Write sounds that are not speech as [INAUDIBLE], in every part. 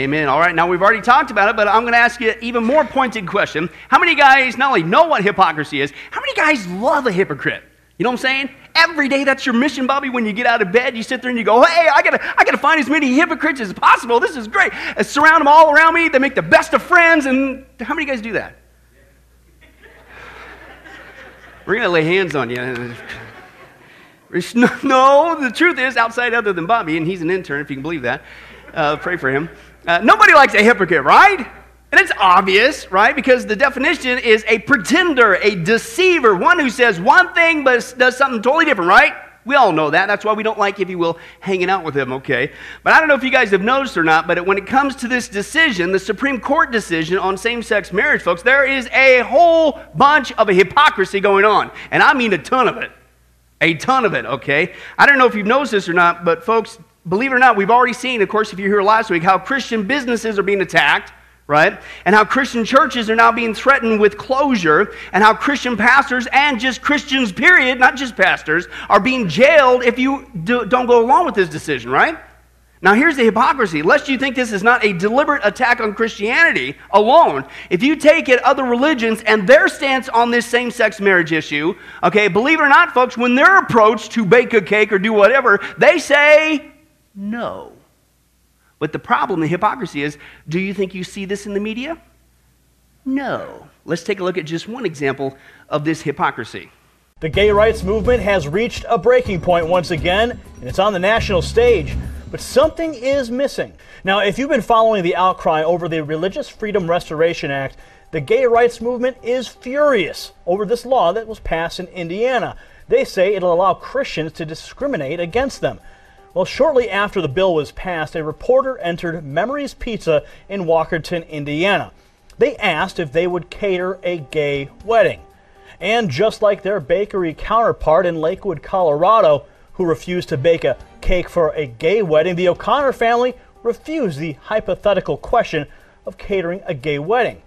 Amen. All right, now we've already talked about it, but I'm going to ask you an even more pointed question. How many guys not only know what hypocrisy is, how many guys love a hypocrite? You know what I'm saying? Every day, that's your mission, Bobby. When you get out of bed, you sit there and you go, hey, I gotta, I gotta find as many hypocrites as possible. This is great. I surround them all around me. They make the best of friends. And how many guys do that? [LAUGHS] We're gonna lay hands on you. [LAUGHS] No, the truth is, outside other than Bobby, and he's an intern, if you can believe that, uh, pray for him. Uh, nobody likes a hypocrite, right? And it's obvious, right? Because the definition is a pretender, a deceiver, one who says one thing but does something totally different, right? We all know that. That's why we don't like, if you will, hanging out with him, okay? But I don't know if you guys have noticed or not, but when it comes to this decision, the Supreme Court decision on same sex marriage, folks, there is a whole bunch of hypocrisy going on. And I mean a ton of it. A ton of it, okay? I don't know if you've noticed this or not, but folks, believe it or not, we've already seen, of course, if you're here last week, how Christian businesses are being attacked, right? And how Christian churches are now being threatened with closure, and how Christian pastors and just Christians, period, not just pastors, are being jailed if you do, don't go along with this decision, right? Now, here's the hypocrisy. Lest you think this is not a deliberate attack on Christianity alone, if you take it other religions and their stance on this same sex marriage issue, okay, believe it or not, folks, when they're approached to bake a cake or do whatever, they say no. But the problem, the hypocrisy is do you think you see this in the media? No. Let's take a look at just one example of this hypocrisy. The gay rights movement has reached a breaking point once again, and it's on the national stage. But something is missing. Now, if you've been following the outcry over the Religious Freedom Restoration Act, the gay rights movement is furious over this law that was passed in Indiana. They say it'll allow Christians to discriminate against them. Well, shortly after the bill was passed, a reporter entered Memories Pizza in Walkerton, Indiana. They asked if they would cater a gay wedding. And just like their bakery counterpart in Lakewood, Colorado, who refused to bake a cake for a gay wedding, the O'Connor family refused the hypothetical question of catering a gay wedding.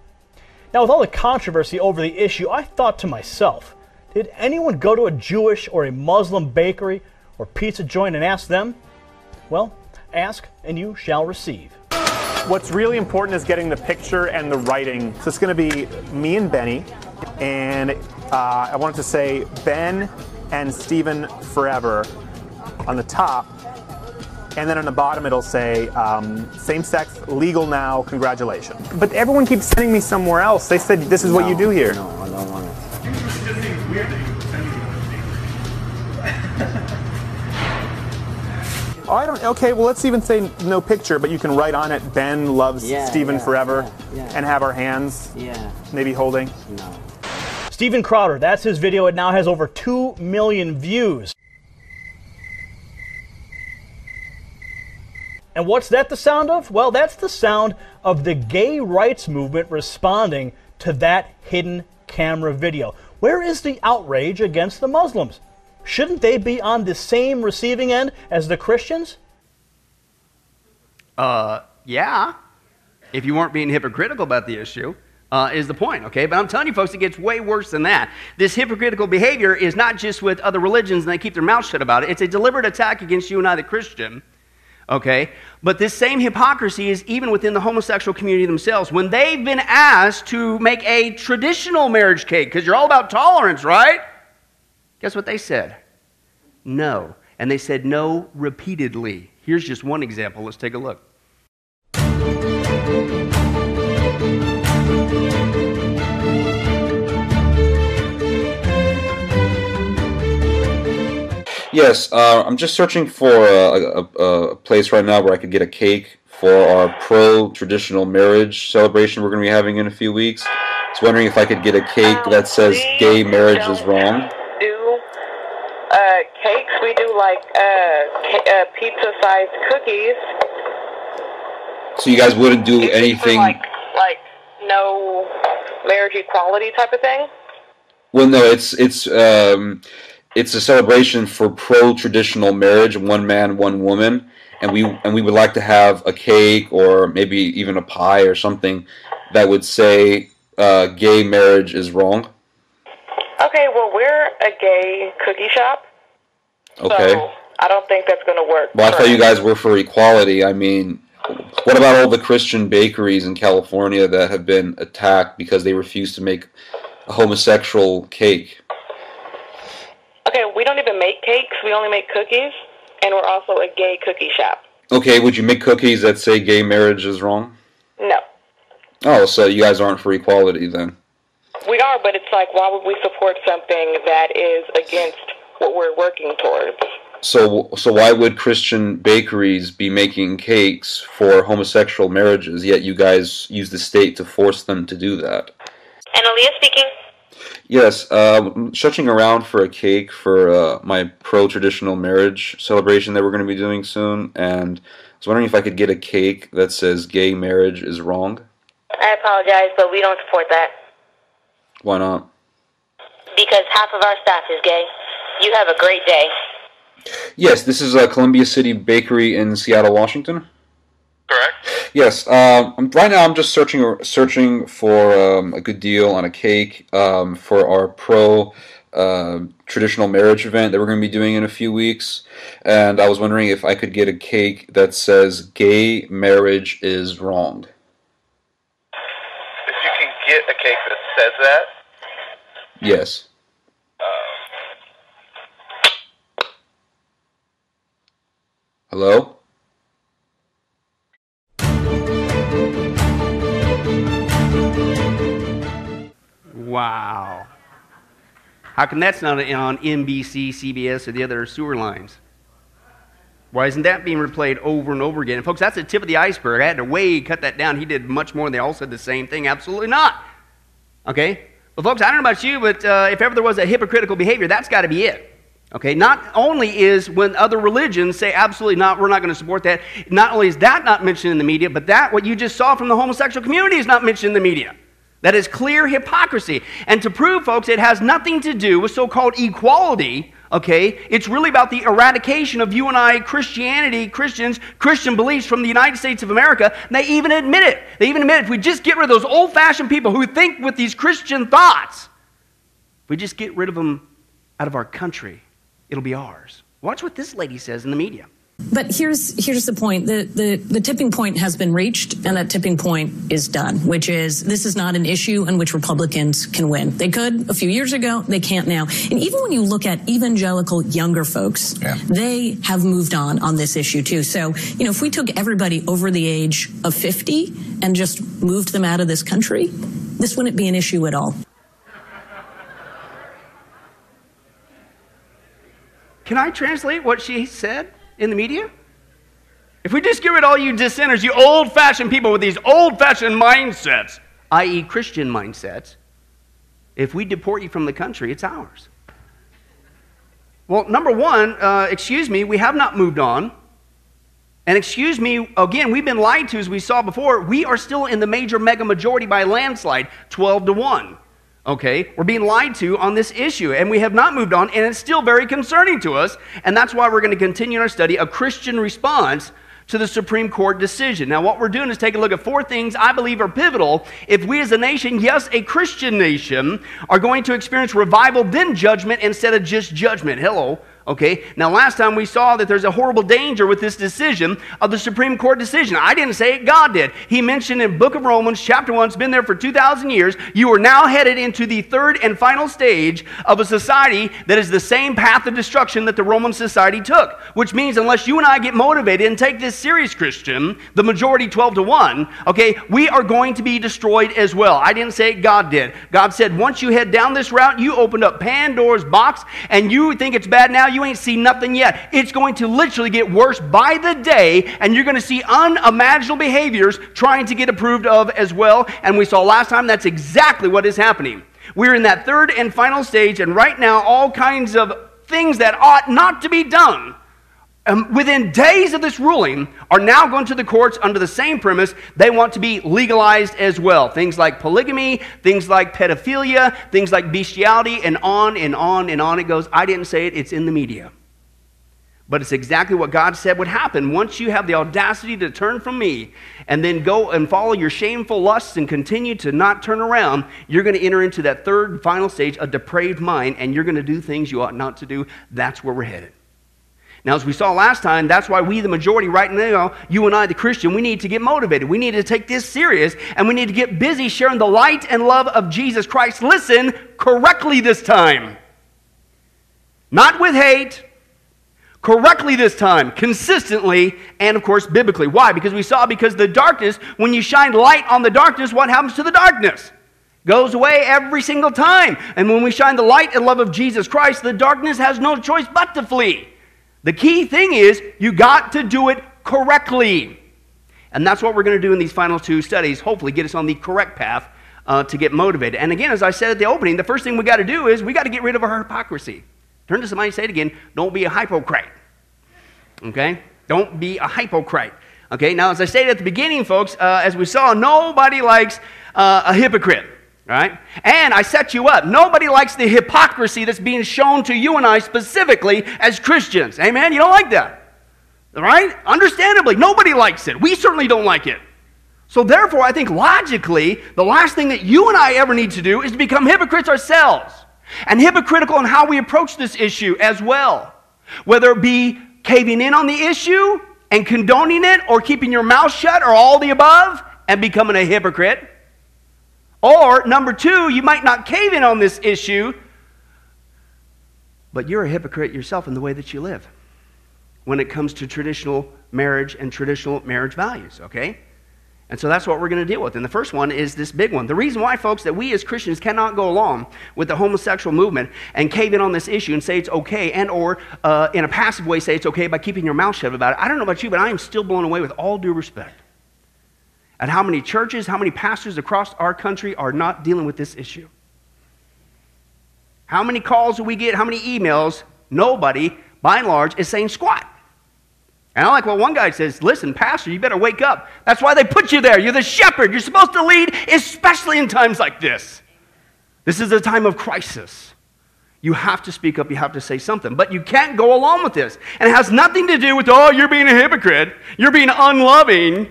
Now, with all the controversy over the issue, I thought to myself, did anyone go to a Jewish or a Muslim bakery or pizza joint and ask them? Well, ask and you shall receive. What's really important is getting the picture and the writing. So it's going to be me and Benny, and uh, I wanted to say Ben and Stephen forever on the top, and then on the bottom it'll say um, same-sex legal now. Congratulations. But everyone keeps sending me somewhere else. They said this is no, what you do here. No, I don't want it. Oh, I don't. Okay, well, let's even say no picture, but you can write on it Ben loves Yeah, Stephen yeah, forever, yeah, yeah. and have our hands Yeah, maybe holding. no. Steven Crowder, that's his video. It now has over 2 million views. And what's that the sound of? Well, that's the sound of the gay rights movement responding to that hidden camera video. Where is the outrage against the Muslims? Shouldn't they be on the same receiving end as the Christians? Uh, yeah, if you weren't being hypocritical about the issue. Uh, is the point, okay? But I'm telling you, folks, it gets way worse than that. This hypocritical behavior is not just with other religions and they keep their mouth shut about it. It's a deliberate attack against you and I, the Christian, okay? But this same hypocrisy is even within the homosexual community themselves. When they've been asked to make a traditional marriage cake, because you're all about tolerance, right? Guess what they said? No. And they said no repeatedly. Here's just one example. Let's take a look. Yes, uh, I'm just searching for a, a, a place right now where I could get a cake for our pro traditional marriage celebration we're going to be having in a few weeks. I was wondering if I could get a cake that says gay marriage is wrong. Uh, cakes. We do like uh, ca- uh, pizza-sized cookies. So you guys wouldn't do Is it for, anything. like like no marriage equality type of thing. Well, no, it's it's um, it's a celebration for pro traditional marriage, one man, one woman, and we and we would like to have a cake or maybe even a pie or something that would say uh, gay marriage is wrong. Okay, well we're a gay cookie shop, Okay. so I don't think that's going to work. Well, I thought you guys were for equality. I mean, what about all the Christian bakeries in California that have been attacked because they refuse to make a homosexual cake? Okay, we don't even make cakes. We only make cookies, and we're also a gay cookie shop. Okay, would you make cookies that say gay marriage is wrong? No, Oh, so you guys aren't for equality then? We are, but it's like, why would we support something that is against what we're working towards? So, so why would Christian bakeries be making cakes for homosexual marriages, yet you guys use the state to force them to do that? And Aaliyah speaking. Yes, uh, I'm searching around for a cake for uh, my pro-traditional marriage celebration that we're going to be doing soon, and I was wondering if I could get a cake that says "gay marriage is wrong." I apologize, but we don't support that Why not? because half of our staff is gay. You have a great day. Yes, this is uh, Columbia City Bakery in Seattle, Washington. Correct. Yes. Um, I'm- right now, I'm just searching searching for um, a good deal on a cake um, for our pro uh, traditional marriage event that we're going to be doing in a few weeks, and I was wondering if I could get a cake that says "Gay marriage is wrong." If you can get a cake that says that, Yes. Hello. Wow. How come that's not on NBC, CBS, or the other sewer lines? Why isn't that being replayed over and over again? And folks, that's the tip of the iceberg. I had to way cut that down. He did much more, and they all said the same thing. Absolutely not. Okay? Well, folks, I don't know about you, but uh, if ever there was a hypocritical behavior, that's got to be it. Okay? Not only is when other religions say absolutely not, we're not going to support that, not only is that not mentioned in the media, but that, what you just saw from the homosexual community, is not mentioned in the media. That is clear hypocrisy. And to prove, folks, it has nothing to do with so called equality, okay? It's really about the eradication of you and I, Christianity, Christians, Christian beliefs from the United States of America. And they even admit it. They even admit if we just get rid of those old fashioned people who think with these Christian thoughts, if we just get rid of them out of our country, it'll be ours. Watch what this lady says in the media. But here's here's the point: the, the the tipping point has been reached, and that tipping point is done. Which is this is not an issue in which Republicans can win. They could a few years ago, they can't now. And even when you look at evangelical younger folks, Yeah. they have moved on on this issue too. So you know, if we took everybody over the age of fifty and just moved them out of this country, this wouldn't be an issue at all. Can I translate what she said in the media? If we just get rid of all you dissenters, you old fashioned people with these old fashioned mindsets, i.e., Christian mindsets, if we deport you from the country, it's ours. Well, number one, uh, excuse me, we have not moved on. And excuse me, again, we've been lied to as we saw before. We are still in the major mega majority by landslide, 12 to 1. Okay? We're being lied to on this issue, and we have not moved on, and it's still very concerning to us. And that's why we're going to continue in our study a Christian response to the Supreme Court decision. Now, what we're doing is take a look at four things I believe are pivotal if we as a nation, yes, a Christian nation, are going to experience revival, then judgment, instead of just judgment. Hello. Okay, now last time we saw that there's a horrible danger with this decision of the Supreme Court decision. I didn't say it, God did. He mentioned in book of Romans, chapter 1, it's been there for 2,000 years. You are now headed into the third and final stage of a society that is the same path of destruction that the Roman society took, which means unless you and I get motivated and take this serious, Christian, the majority 12 to 1, okay, we are going to be destroyed as well. I didn't say it, God did. God said, once you head down this route, you opened up Pandora's box and you think it's bad now, you ain't seen nothing yet. It's going to literally get worse by the day, and you're going to see unimaginable behaviors trying to get approved of as well. And we saw last time that's exactly what is happening. We're in that third and final stage, and right now, all kinds of things that ought not to be done um, within days of this ruling are now going to the courts under the same premise. They want to be legalized as well. Things like polygamy things like pedophilia things like bestiality and on and on and on it goes. I didn't say it. It's in the media. But it's exactly what god said would happen. Once you have the audacity to turn from me and then go and follow your shameful lusts and continue to not turn around you're going to enter into that third final stage a depraved mind and you're going to do things you ought not to do. That's where we're headed Now, as we saw last time, that's why we, the majority, right now, you and I, the Christian, we need to get motivated. We need to take this serious and we need to get busy sharing the light and love of Jesus Christ. Listen correctly this time. Not with hate, correctly this time, consistently, and of course, biblically. Why? Because we saw because the darkness, when you shine light on the darkness, what happens to the darkness? Goes away every single time. And when we shine the light and love of Jesus Christ, the darkness has no choice but to flee. The key thing is you got to do it correctly. And that's what we're going to do in these final two studies, hopefully, get us on the correct path uh, to get motivated. And again, as I said at the opening, the first thing we got to do is we got to get rid of our hypocrisy. Turn to somebody and say it again don't be a hypocrite. Okay? Don't be a hypocrite. Okay, now as I stated at the beginning, folks, uh, as we saw, nobody likes uh, a hypocrite right? And I set you up. Nobody likes the hypocrisy that's being shown to you and I specifically as Christians. Amen? You don't like that. Right? Understandably, nobody likes it. We certainly don't like it. So, therefore, I think logically, the last thing that you and I ever need to do is to become hypocrites ourselves and hypocritical in how we approach this issue as well. Whether it be caving in on the issue and condoning it, or keeping your mouth shut, or all the above and becoming a hypocrite. Or, number two, you might not cave in on this issue, but you're a hypocrite yourself in the way that you live when it comes to traditional marriage and traditional marriage values, okay? And so that's what we're going to deal with. And the first one is this big one. The reason why, folks, that we as Christians cannot go along with the homosexual movement and cave in on this issue and say it's okay and or uh, in a passive way say it's okay by keeping your mouth shut about it. I don't know about you, but I am still blown away with all due respect at how many churches, how many pastors across our country are not dealing with this issue. How many calls do we get? How many emails? Nobody, by and large, is saying squat. And I like what one guy says listen, Pastor, you better wake up. That's why they put you there. You're the shepherd. You're supposed to lead, especially in times like this. This is a time of crisis. You have to speak up, you have to say something. But you can't go along with this. And it has nothing to do with, oh, you're being a hypocrite, you're being unloving.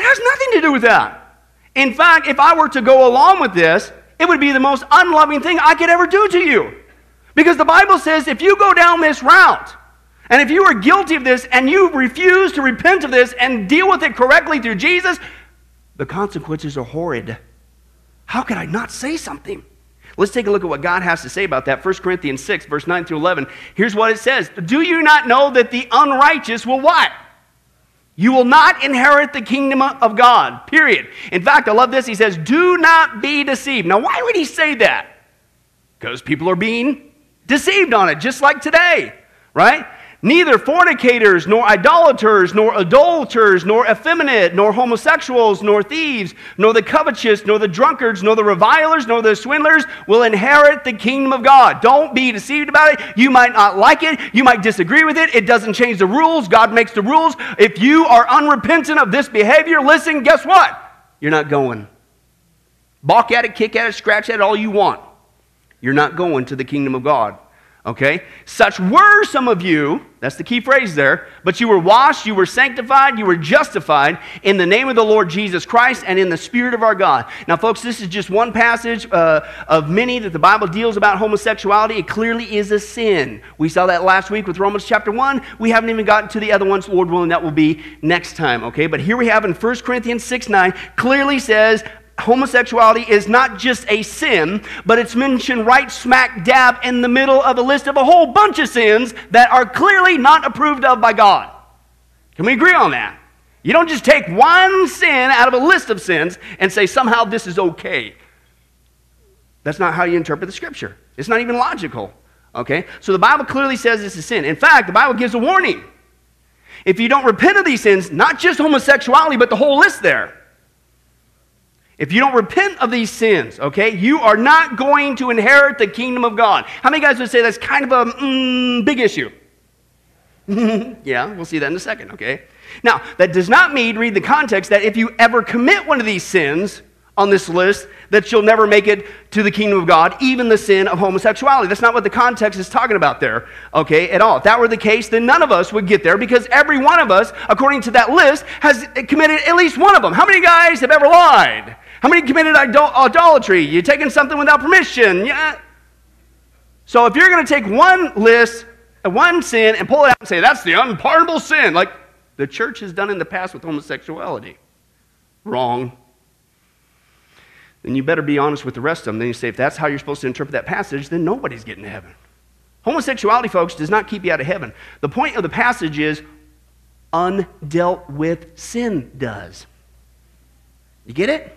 It has nothing to do with that. In fact, if I were to go along with this, it would be the most unloving thing I could ever do to you. Because the Bible says if you go down this route, and if you are guilty of this and you refuse to repent of this and deal with it correctly through Jesus, the consequences are horrid. How could I not say something? Let's take a look at what God has to say about that. 1 Corinthians 6, verse 9 through 11. Here's what it says Do you not know that the unrighteous will what? You will not inherit the kingdom of God, period. In fact, I love this. He says, Do not be deceived. Now, why would he say that? Because people are being deceived on it, just like today, right? Neither fornicators, nor idolaters, nor adulterers, nor effeminate, nor homosexuals, nor thieves, nor the covetous, nor the drunkards, nor the revilers, nor the swindlers will inherit the kingdom of God. Don't be deceived about it. You might not like it. You might disagree with it. It doesn't change the rules. God makes the rules. If you are unrepentant of this behavior, listen, guess what? You're not going. Balk at it, kick at it, scratch at it all you want. You're not going to the kingdom of God. Okay? Such were some of you, that's the key phrase there, but you were washed, you were sanctified, you were justified in the name of the Lord Jesus Christ and in the Spirit of our God. Now, folks, this is just one passage uh, of many that the Bible deals about homosexuality. It clearly is a sin. We saw that last week with Romans chapter 1. We haven't even gotten to the other ones, Lord willing, that will be next time, okay? But here we have in 1 Corinthians 6 9, clearly says, homosexuality is not just a sin, but it's mentioned right smack dab in the middle of a list of a whole bunch of sins that are clearly not approved of by God. Can we agree on that? You don't just take one sin out of a list of sins and say somehow this is okay. That's not how you interpret the scripture. It's not even logical. Okay? So the Bible clearly says this is sin. In fact, the Bible gives a warning. If you don't repent of these sins, not just homosexuality, but the whole list there, if you don't repent of these sins, okay, you are not going to inherit the kingdom of God. How many guys would say that's kind of a mm, big issue? [LAUGHS] yeah, we'll see that in a second, okay? Now, that does not mean, read the context, that if you ever commit one of these sins on this list, that you'll never make it to the kingdom of God, even the sin of homosexuality. That's not what the context is talking about there, okay, at all. If that were the case, then none of us would get there because every one of us, according to that list, has committed at least one of them. How many guys have ever lied? How many committed idol- idolatry? You're taking something without permission? Yeah. So if you're going to take one list uh, one sin and pull it out and say, that's the unpardonable sin, like the church has done in the past with homosexuality. Wrong. Then you better be honest with the rest of them. Then you say, if that's how you're supposed to interpret that passage, then nobody's getting to heaven. Homosexuality, folks, does not keep you out of heaven. The point of the passage is undealt with sin does. You get it?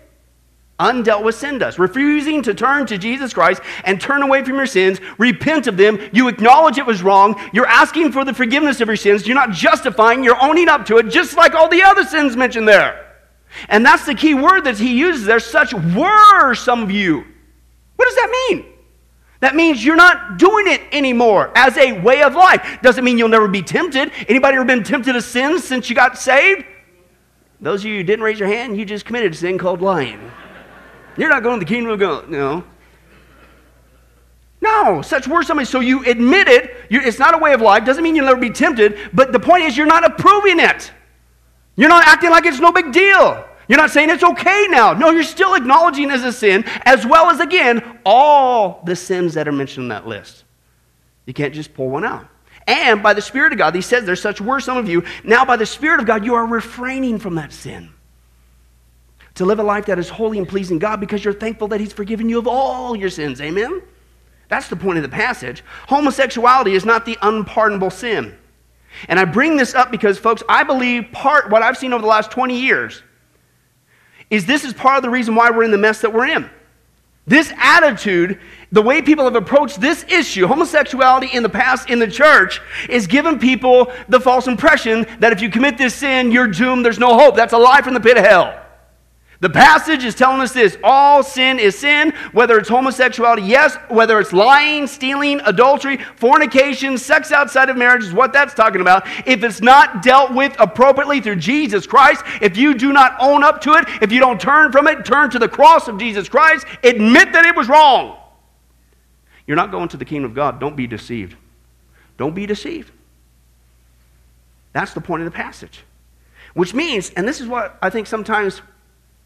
Undealt with sin does. Refusing to turn to Jesus Christ and turn away from your sins, repent of them, you acknowledge it was wrong, you're asking for the forgiveness of your sins, you're not justifying, you're owning up to it, just like all the other sins mentioned there. And that's the key word that he uses there. Such were some of you. What does that mean? That means you're not doing it anymore as a way of life. Doesn't mean you'll never be tempted. Anybody ever been tempted to sin since you got saved? Those of you who didn't raise your hand, you just committed a sin called lying. You're not going to the kingdom of God. No. No, such were somebody. So you admit it. it's not a way of life. Doesn't mean you'll never be tempted. But the point is, you're not approving it. You're not acting like it's no big deal. You're not saying it's okay now. No, you're still acknowledging as a sin, as well as, again, all the sins that are mentioned in that list. You can't just pull one out. And by the Spirit of God, he says there's such were some of you. Now, by the Spirit of God, you are refraining from that sin. To live a life that is holy and pleasing God because you're thankful that He's forgiven you of all your sins. Amen? That's the point of the passage. Homosexuality is not the unpardonable sin. And I bring this up because, folks, I believe part, what I've seen over the last 20 years, is this is part of the reason why we're in the mess that we're in. This attitude, the way people have approached this issue, homosexuality in the past in the church, is giving people the false impression that if you commit this sin, you're doomed, there's no hope. That's a lie from the pit of hell. The passage is telling us this all sin is sin, whether it's homosexuality, yes, whether it's lying, stealing, adultery, fornication, sex outside of marriage is what that's talking about. If it's not dealt with appropriately through Jesus Christ, if you do not own up to it, if you don't turn from it, turn to the cross of Jesus Christ, admit that it was wrong. You're not going to the kingdom of God. Don't be deceived. Don't be deceived. That's the point of the passage. Which means, and this is what I think sometimes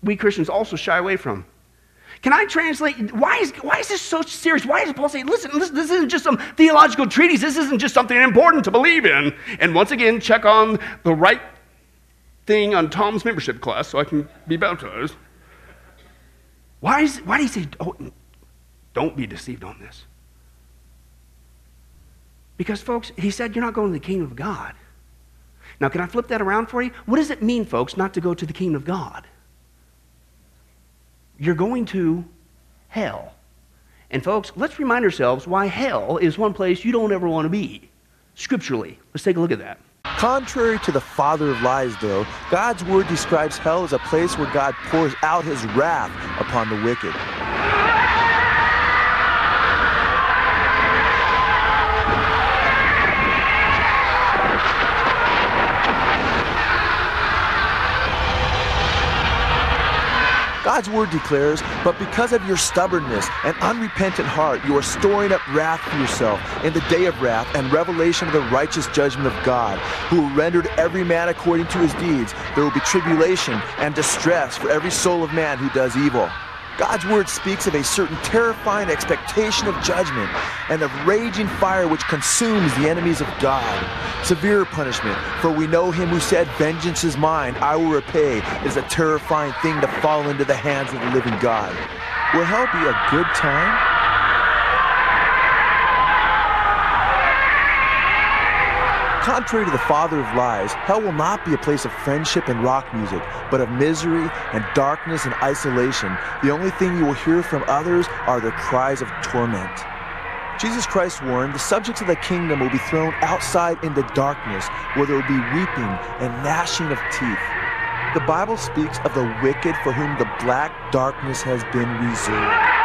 we Christians also shy away from. Can I translate? Why is, why is this so serious? Why does Paul say, listen, listen, this isn't just some theological treatise. This isn't just something important to believe in. And once again, check on the right thing on Tom's membership class so I can be baptized. Why, is, why do he say, oh, don't be deceived on this? Because, folks, he said you're not going to the kingdom of God. Now, can I flip that around for you? What does it mean, folks, not to go to the kingdom of God? You're going to hell. And folks, let's remind ourselves why hell is one place you don't ever want to be, scripturally. Let's take a look at that. Contrary to the father of lies, though, God's word describes hell as a place where God pours out his wrath upon the wicked. God's word declares, But because of your stubbornness and unrepentant heart, you are storing up wrath for yourself in the day of wrath and revelation of the righteous judgment of God, who will render to every man according to his deeds. There will be tribulation and distress for every soul of man who does evil. God's word speaks of a certain terrifying expectation of judgment and of raging fire which consumes the enemies of God. Severe punishment, for we know him who said, Vengeance is mine, I will repay, is a terrifying thing to fall into the hands of the living God. Will hell be a good time? Contrary to the father of lies, hell will not be a place of friendship and rock music, but of misery and darkness and isolation. The only thing you will hear from others are their cries of torment. Jesus Christ warned the subjects of the kingdom will be thrown outside into darkness, where there will be weeping and gnashing of teeth. The Bible speaks of the wicked for whom the black darkness has been reserved.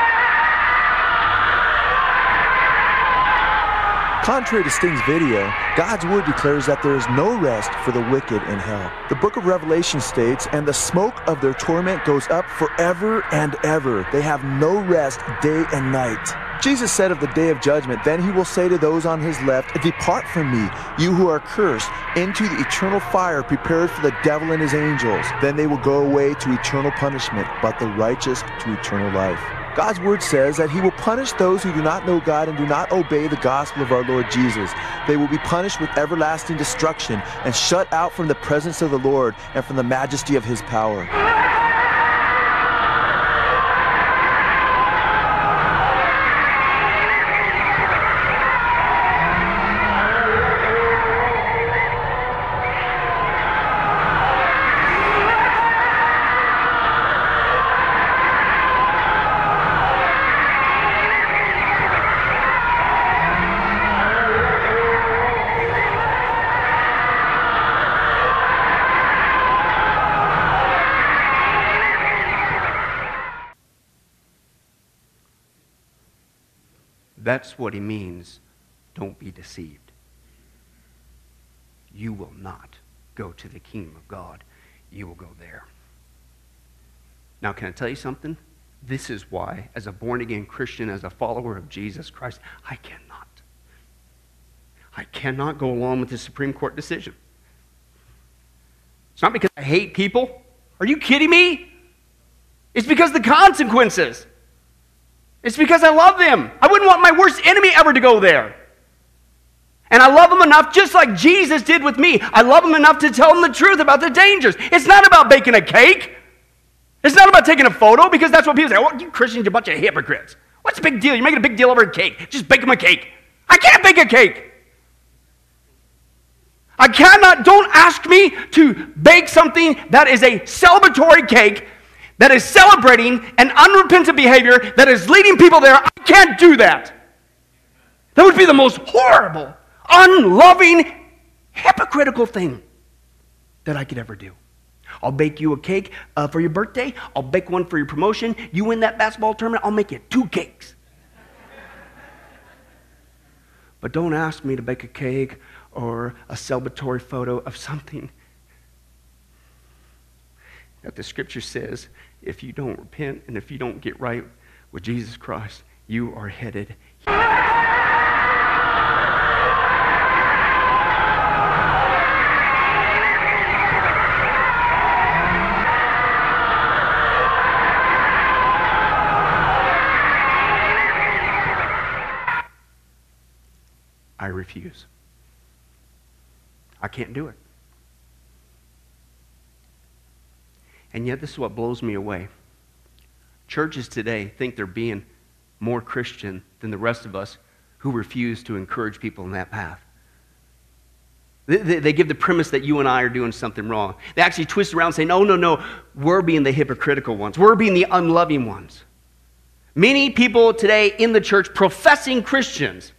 Contrary to Sting's video, God's word declares that there is no rest for the wicked in hell. The book of Revelation states, and the smoke of their torment goes up forever and ever. They have no rest day and night. Jesus said of the day of judgment, Then he will say to those on his left, Depart from me, you who are cursed, into the eternal fire prepared for the devil and his angels. Then they will go away to eternal punishment, but the righteous to eternal life. God's word says that he will punish those who do not know God and do not obey the gospel of our Lord Jesus. They will be punished with everlasting destruction and shut out from the presence of the Lord and from the majesty of his power. That's what he means. Don't be deceived. You will not go to the kingdom of God. You will go there. Now, can I tell you something? This is why, as a born again Christian, as a follower of Jesus Christ, I cannot. I cannot go along with the Supreme Court decision. It's not because I hate people. Are you kidding me? It's because the consequences. It's because I love them. I wouldn't want my worst enemy ever to go there. And I love them enough, just like Jesus did with me. I love them enough to tell them the truth about the dangers. It's not about baking a cake. It's not about taking a photo because that's what people say. Oh, you Christians are a bunch of hypocrites. What's the big deal? You're making a big deal over a cake. Just bake them a cake. I can't bake a cake. I cannot, don't ask me to bake something that is a celebratory cake that is celebrating an unrepentant behavior that is leading people there. I can't do that. That would be the most horrible, unloving, hypocritical thing that I could ever do. I'll bake you a cake uh, for your birthday. I'll bake one for your promotion. You win that basketball tournament, I'll make you two cakes. but don't ask me to bake a cake or a celebratory photo of something that the scripture says if you don't repent and if you don't get right with Jesus Christ, you are headed. I refuse. I can't do it. And yet, this is what blows me away. Churches today think they're being more Christian than the rest of us who refuse to encourage people in that path. They, they, give the premise that you and I are doing something wrong. They actually twist around and say, no, no, no, we're being the hypocritical ones. We're being the unloving ones. Many people today in the church, professing Christians,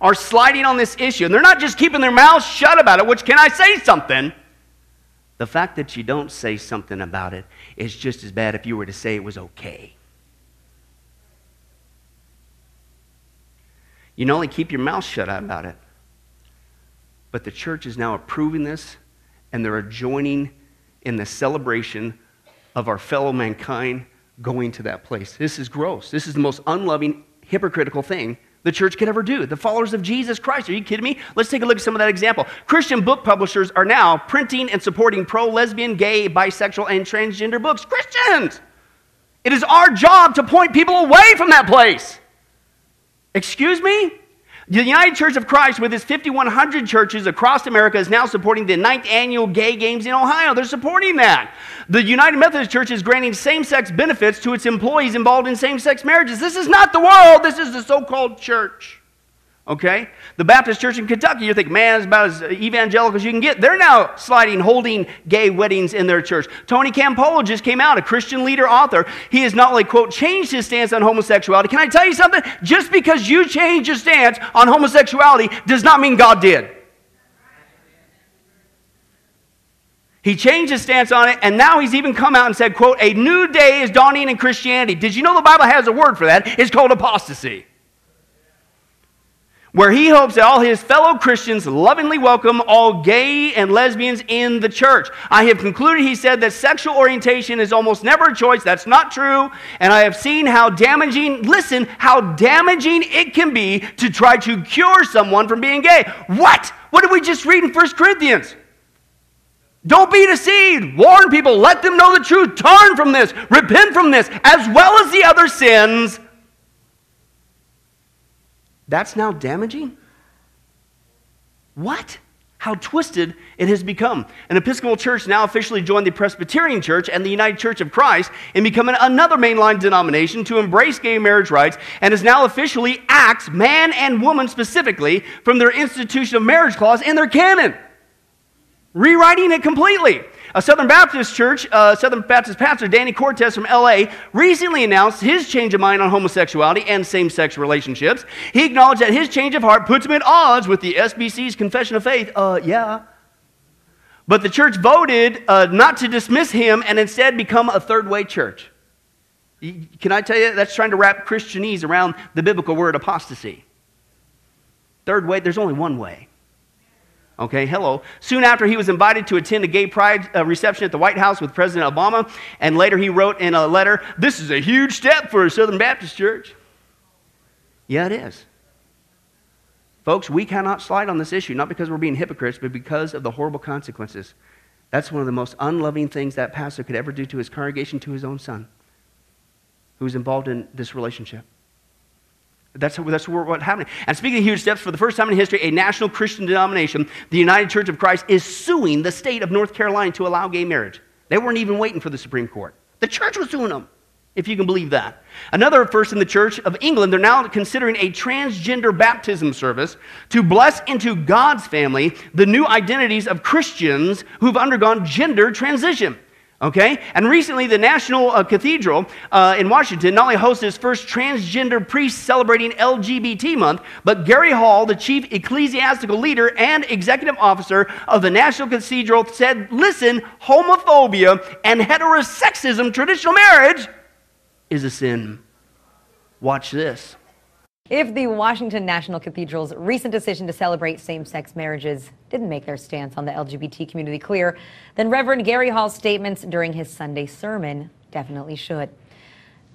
are sliding on this issue. And they're not just keeping their mouths shut about it, which can I say something? The fact that you don't say something about it is just as bad if you were to say it was okay. You not only keep your mouth shut about it, but the church is now approving this and they're joining in the celebration of our fellow mankind going to that place. This is gross. This is the most unloving, hypocritical thing the church could ever do. The followers of Jesus Christ. Are you kidding me? Let's take a look at some of that example. Christian book publishers are now printing and supporting pro lesbian, gay, bisexual, and transgender books. Christians! It is our job to point people away from that place. Excuse me? The United Church of Christ, with its 5,100 churches across America, is now supporting the ninth annual gay games in Ohio. They're supporting that. The United Methodist Church is granting same sex benefits to its employees involved in same sex marriages. This is not the world, this is the so called church. Okay? The Baptist Church in Kentucky, you think, man, it's about as evangelical as you can get. They're now sliding, holding gay weddings in their church. Tony Campolo just came out, a Christian leader, author. He has not only, quote, changed his stance on homosexuality. Can I tell you something? Just because you change your stance on homosexuality does not mean God did. He changed his stance on it, and now he's even come out and said, quote, a new day is dawning in Christianity. Did you know the Bible has a word for that? It's called apostasy where he hopes that all his fellow Christians lovingly welcome all gay and lesbians in the church. I have concluded, he said, that sexual orientation is almost never a choice. That's not true. And I have seen how damaging, listen, how damaging it can be to try to cure someone from being gay. What? What did we just read in 1 Corinthians? Don't be deceived. Warn people. Let them know the truth. Turn from this. Repent from this, as well as the other sins. That's now damaging? What? How twisted it has become. An Episcopal church now officially joined the Presbyterian Church and the United Church of Christ in becoming another mainline denomination to embrace gay marriage rights and is now officially axed man and woman specifically from their institution of marriage clause in their canon rewriting it completely. A Southern Baptist church, uh, Southern Baptist pastor Danny Cortez from LA recently announced his change of mind on homosexuality and same sex relationships. He acknowledged that his change of heart puts him at odds with the SBC's confession of faith. Uh, yeah. But the church voted uh, not to dismiss him and instead become a third way church. Can I tell you, that's trying to wrap Christianese around the biblical word apostasy. Third way, there's only one way. Okay, hello. Soon after, he was invited to attend a gay pride uh, reception at the White House with President Obama, and later he wrote in a letter, This is a huge step for a Southern Baptist church. Yeah, it is. Folks, we cannot slide on this issue, not because we're being hypocrites, but because of the horrible consequences. That's one of the most unloving things that pastor could ever do to his congregation, to his own son, who was involved in this relationship. That's, that's what's happening. And speaking of huge steps, for the first time in history, a national Christian denomination, the United Church of Christ, is suing the state of North Carolina to allow gay marriage. They weren't even waiting for the Supreme Court. The church was suing them, if you can believe that. Another first in the Church of England, they're now considering a transgender baptism service to bless into God's family the new identities of Christians who've undergone gender transition. Okay? And recently, the National uh, Cathedral uh, in Washington not only hosted its first transgender priest celebrating LGBT month, but Gary Hall, the chief ecclesiastical leader and executive officer of the National Cathedral, said, Listen, homophobia and heterosexism, traditional marriage, is a sin. Watch this. If the Washington National Cathedral's recent decision to celebrate same sex marriages didn't make their stance on the LGBT community clear, then Reverend Gary Hall's statements during his Sunday sermon definitely should.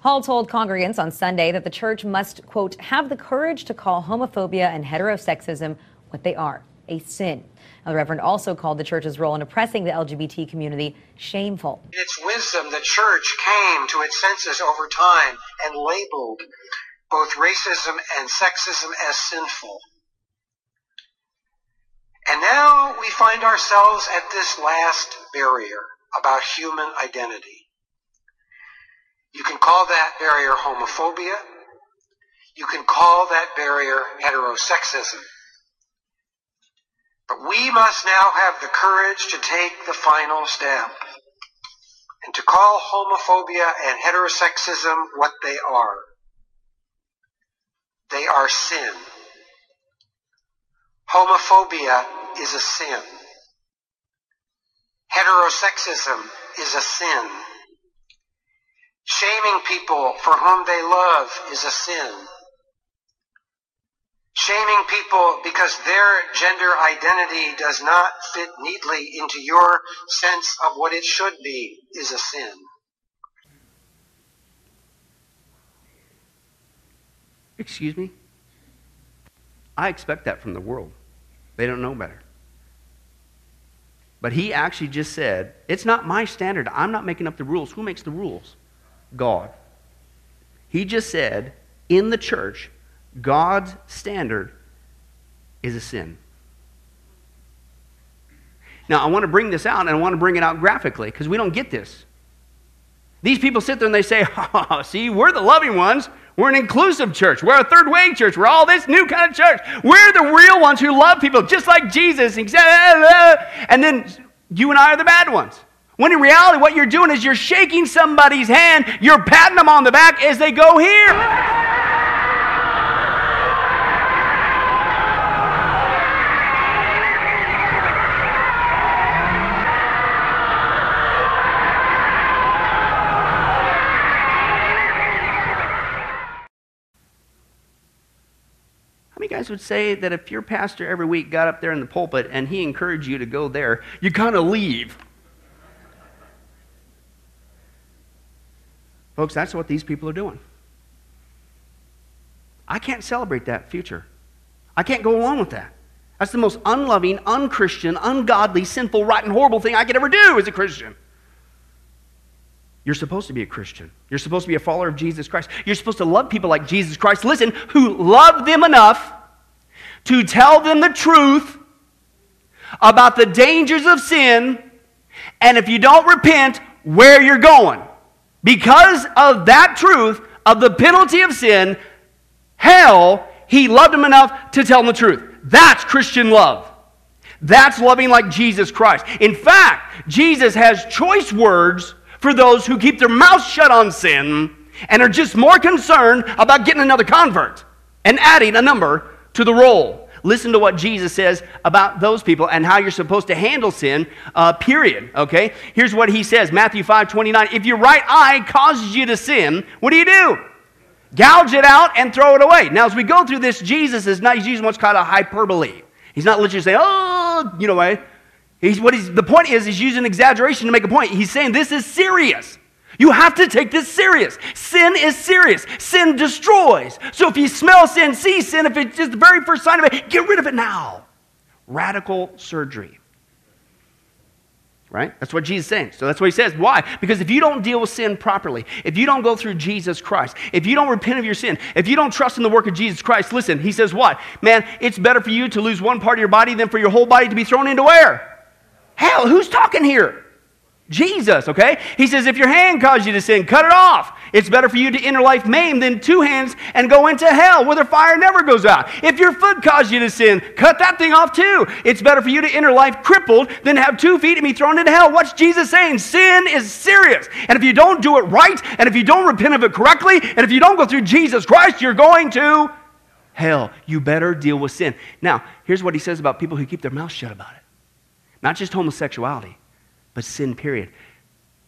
Hall told congregants on Sunday that the church must, quote, have the courage to call homophobia and heterosexism what they are a sin. Now, the Reverend also called the church's role in oppressing the LGBT community shameful. In its wisdom, the church came to its senses over time and labeled both racism and sexism as sinful. And now we find ourselves at this last barrier about human identity. You can call that barrier homophobia. You can call that barrier heterosexism. But we must now have the courage to take the final step and to call homophobia and heterosexism what they are. They are sin. Homophobia is a sin. Heterosexism is a sin. Shaming people for whom they love is a sin. Shaming people because their gender identity does not fit neatly into your sense of what it should be is a sin. Excuse me? I expect that from the world. They don't know better. But he actually just said, It's not my standard. I'm not making up the rules. Who makes the rules? God. He just said, in the church, God's standard is a sin. Now, I want to bring this out, and I want to bring it out graphically because we don't get this. These people sit there and they say, oh, [LAUGHS] see, we're the loving ones. We're an inclusive church. We're a third way church. We're all this new kind of church. We're the real ones who love people just like Jesus. And then you and I are the bad ones. When in reality, what you're doing is you're shaking somebody's hand, you're patting them on the back as they go here. Would say that if your pastor every week got up there in the pulpit and he encouraged you to go there, you kind of leave? Folks, that's what these people are doing. I can't celebrate that future. I can't go along with that. That's the most unloving, unchristian, ungodly, sinful, rotten, horrible thing I could ever do as a Christian. You're supposed to be a Christian. You're supposed to be a follower of Jesus Christ. You're supposed to love people like Jesus Christ, listen, who love them enough to tell them the truth about the dangers of sin, and if you don't repent, where you're going. Because of that truth, of the penalty of sin, hell, he loved them enough to tell them the truth. That's Christian love. That's loving like Jesus Christ. In fact, Jesus has choice words for those who keep their mouths shut on sin and are just more concerned about getting another convert and adding a number to the roll. Listen to what Jesus says about those people and how you're supposed to handle sin, uh, period. Okay? Here's what he says Matthew 5 29. If your right eye causes you to sin, what do you do? Gouge it out and throw it away. Now, as we go through this, Jesus is not, he's using what's called a hyperbole. He's not literally saying, oh, you know, right? He's, what he's, the point is, he's using exaggeration to make a point. He's saying this is serious. You have to take this serious. Sin is serious. Sin destroys. So if you smell sin, see sin, if it's just the very first sign of it, get rid of it now. Radical surgery. Right? That's what Jesus is saying. So that's what he says. Why? Because if you don't deal with sin properly, if you don't go through Jesus Christ, if you don't repent of your sin, if you don't trust in the work of Jesus Christ, listen, he says what? Man, it's better for you to lose one part of your body than for your whole body to be thrown into where? Hell, who's talking here? Jesus, okay? He says, if your hand causes you to sin, cut it off. It's better for you to enter life maimed than two hands and go into hell where the fire never goes out. If your foot causes you to sin, cut that thing off too. It's better for you to enter life crippled than have two feet and be thrown into hell. What's Jesus saying? Sin is serious. And if you don't do it right, and if you don't repent of it correctly, and if you don't go through Jesus Christ, you're going to hell. You better deal with sin. Now, here's what he says about people who keep their mouth shut about it. Not just homosexuality, but sin, period.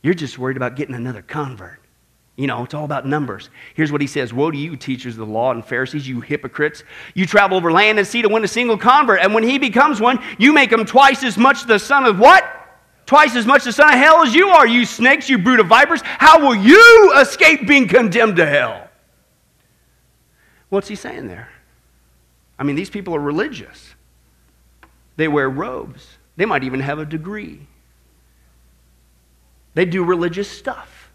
You're just worried about getting another convert. You know, it's all about numbers. Here's what he says Woe to you, teachers of the law and Pharisees, you hypocrites. You travel over land and sea to win a single convert, and when he becomes one, you make him twice as much the son of what? Twice as much the son of hell as you are, you snakes, you brood of vipers. How will you escape being condemned to hell? What's he saying there? I mean, these people are religious. They wear robes. They might even have a degree. They do religious stuff.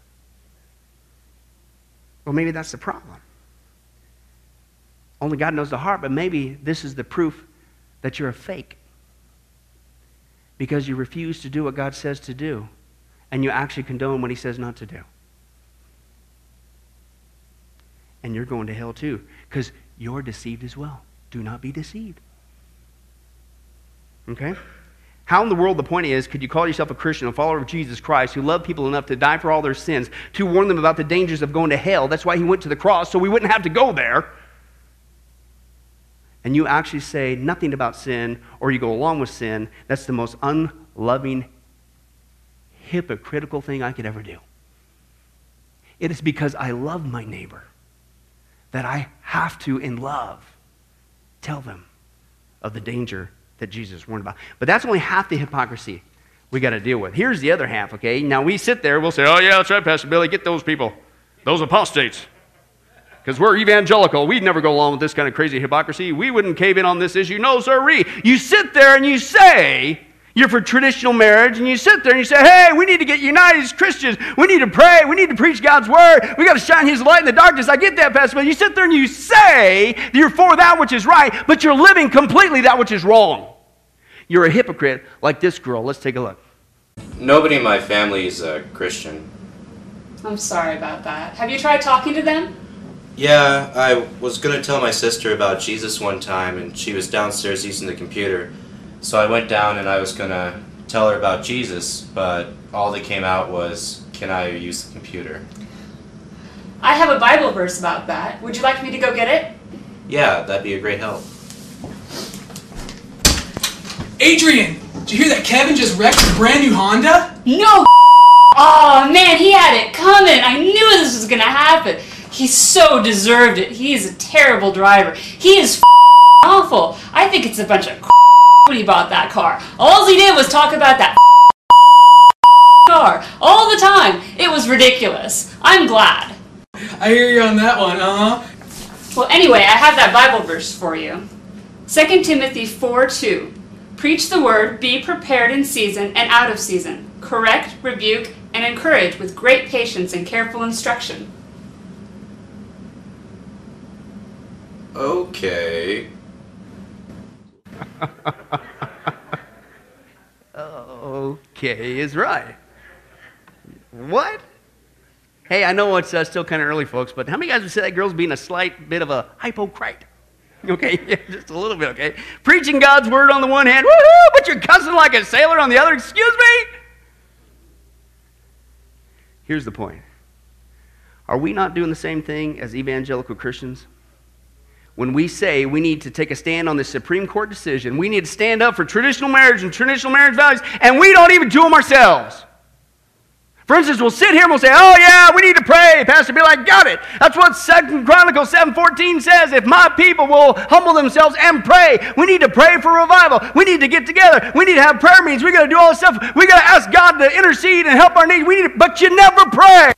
Well, maybe that's the problem. Only God knows the heart, but maybe this is the proof that you're a fake. Because you refuse to do what God says to do, and you actually condone what He says not to do. And you're going to hell too, because you're deceived as well. Do not be deceived. Okay? How in the world, the point is, could you call yourself a Christian, a follower of Jesus Christ, who loved people enough to die for all their sins, to warn them about the dangers of going to hell? That's why he went to the cross, so we wouldn't have to go there. And you actually say nothing about sin, or you go along with sin. That's the most unloving, hypocritical thing I could ever do. It is because I love my neighbor that I have to, in love, tell them of the danger that Jesus warned about. But that's only half the hypocrisy we got to deal with. Here's the other half, okay? Now we sit there, we'll say, oh, yeah, that's right, Pastor Billy, get those people, those apostates. Because we're evangelical. We'd never go along with this kind of crazy hypocrisy. We wouldn't cave in on this issue. No, sirree. You sit there and you say, you're for traditional marriage, and you sit there and you say, hey, we need to get united as Christians. We need to pray. We need to preach God's word. We got to shine His light in the darkness. I get that, Pastor, but you sit there and you say that you're for that which is right, but you're living completely that which is wrong. You're a hypocrite like this girl. Let's take a look. Nobody in my family is a Christian. I'm sorry about that. Have you tried talking to them? Yeah, I was gonna tell my sister about Jesus one time, and she was downstairs using the computer. So I went down and I was gonna tell her about Jesus, but all that came out was, Can I use the computer? I have a Bible verse about that. Would you like me to go get it? Yeah, that'd be a great help. Adrian, did you hear that Kevin just wrecked his brand new Honda? No! [LAUGHS] Oh man, he had it coming. I knew this was gonna happen. He so deserved it. He is a terrible driver. He is [LAUGHS] awful. I think it's a bunch of when he bought that car. All he did was talk about that [LAUGHS] car all the time. It was ridiculous. I'm glad. I hear you on that one, uh huh. Well, anyway, I have that Bible verse for you. 2 Timothy 4 2. Preach the word, be prepared in season and out of season. Correct, rebuke, and encourage with great patience and careful instruction. Okay. Okay is right. What? Hey, I know it's uh, still kind of early, folks, but how many guys would say that girl's being a slight bit of a hypocrite? [LAUGHS] Okay, yeah, just a little bit, okay? Preaching God's word on the one hand, woohoo, but you're cussing like a sailor on the other, excuse me? Here's the point Are we not doing the same thing as evangelical Christians? When we say we need to take a stand on this Supreme Court decision, we need to stand up for traditional marriage and traditional marriage values, and we don't even do them ourselves. For instance, we'll sit here and we'll say, "Oh yeah, we need to pray." Pastor be like, "Got it." That's what Second Chronicles seven fourteen says. If my people will humble themselves and pray, we need to pray for revival. We need to get together. We need to have prayer meetings. We got to do all this stuff. We got to ask God to intercede and help our needs. We need, to, but you never pray.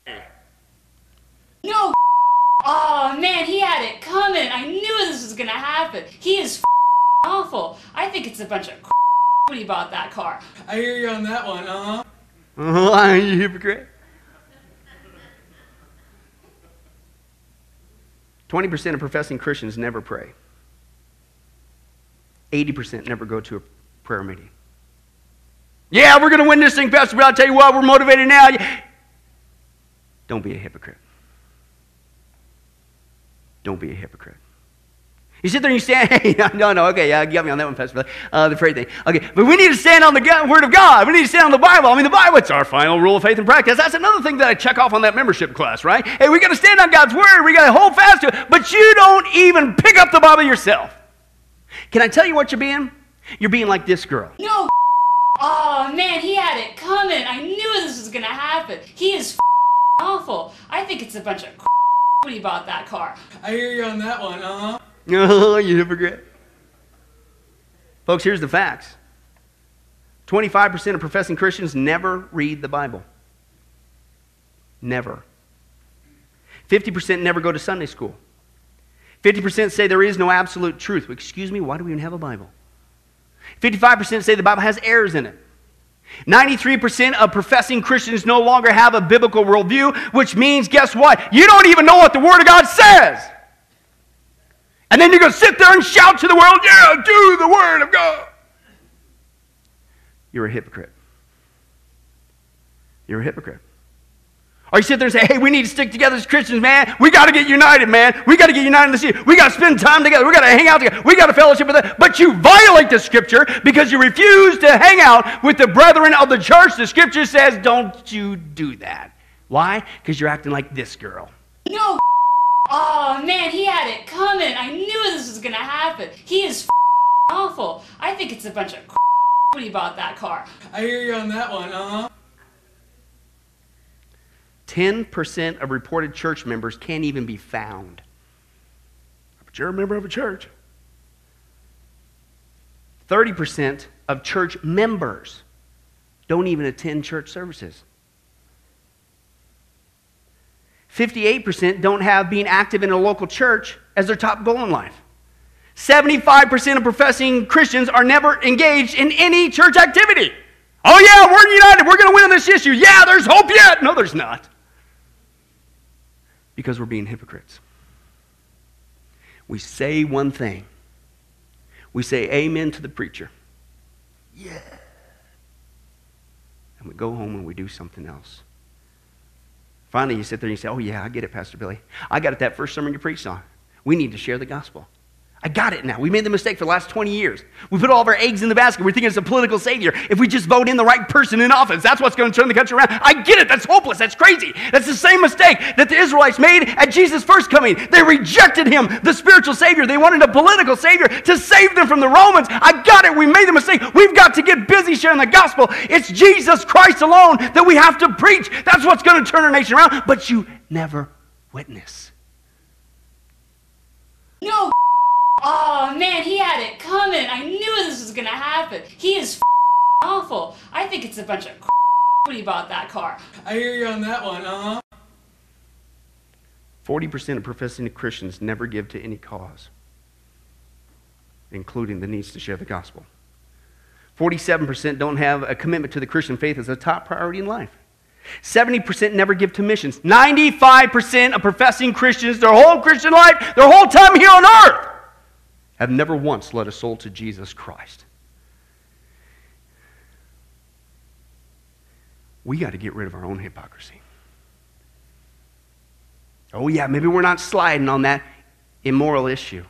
No. Oh man, he had it coming. I knew this was gonna happen. He is awful. I think it's a bunch of when he bought that car. I hear you on that one, uh huh. Oh, are you hypocrite? 20% of professing Christians never pray. 80% never go to a prayer meeting. Yeah, we're going to win this thing, Pastor, but I'll tell you what, we're motivated now. Don't be a hypocrite. Don't be a hypocrite. You sit there and you stand, [LAUGHS] hey, no, no, okay, yeah, you got me on that one, Pastor. Uh, the prayer thing. Okay, but we need to stand on the Word of God. We need to stand on the Bible. I mean, the Bible, it's our final rule of faith and practice. That's another thing that I check off on that membership class, right? Hey, we got to stand on God's Word. We got to hold fast to it. But you don't even pick up the Bible yourself. Can I tell you what you're being? You're being like this girl. No. [LAUGHS] Oh man, he had it coming. I knew this was gonna happen. He is [LAUGHS] awful. I think it's a bunch of when he bought that car. I hear you on that one, uh huh. Oh, [LAUGHS] you hypocrite. Folks, here's the facts 25% of professing Christians never read the Bible. Never. 50% never go to Sunday school. 50% say there is no absolute truth. Excuse me, why do we even have a Bible? 55% say the Bible has errors in it. 93% of professing Christians no longer have a biblical worldview, which means, guess what? You don't even know what the Word of God says. And then you're going to sit there and shout to the world, yeah, do the Word of God. You're a hypocrite. You're a hypocrite. Or you sit there and say, hey, we need to stick together as Christians, man. We got to get united, man. We got to get united in the city. We got to spend time together. We got to hang out together. We got to fellowship with them. But you violate the scripture because you refuse to hang out with the brethren of the church. The scripture says, don't you do that. Why? Because you're acting like this girl. No. Oh man, he had it coming. I knew this was gonna happen. He is awful. I think it's a bunch of [LAUGHS] when he bought that car. I hear you on that one, uh huh. 10% of reported church members can't even be found. But you're a member of a church. 30% of church members don't even attend church services. 58% don't have being active in a local church as their top goal in life. 75% of professing Christians are never engaged in any church activity. Oh, yeah, we're united. We're going to win on this issue. Yeah, there's hope yet. No, there's not because we're being hypocrites. We say one thing. We say amen to the preacher. Yeah. And we go home and we do something else. Finally, you sit there and you say, Oh, yeah, I get it, Pastor Billy. I got it that first sermon you preached on. We need to share the gospel. I got it now. We made the mistake for the last 20 years. We put all of our eggs in the basket. We're thinking it's a political savior. If we just vote in the right person in office, that's what's going to turn the country around. I get it. That's hopeless. That's crazy. That's the same mistake that the Israelites made at Jesus' first coming. They rejected him, the spiritual savior. They wanted a political savior to save them from the Romans. I got it. We made the mistake. We've got to get busy sharing the gospel. It's Jesus Christ alone that we have to preach. That's what's going to turn our nation around. But you never witness. No. Oh man, he had it coming. I knew this was gonna happen. He is awful. I think it's a bunch of when he bought that car. I hear you on that one, uh huh. 40% of professing Christians never give to any cause. including the needs to share the gospel. 47% don't have a commitment to the Christian faith as a top priority in life. 70% never give to missions. 95% of professing Christians, their whole Christian life, their whole time here on earth, have never once led a soul to Jesus Christ. We got to get rid of our own hypocrisy. Oh, yeah, maybe we're not sliding on that immoral issue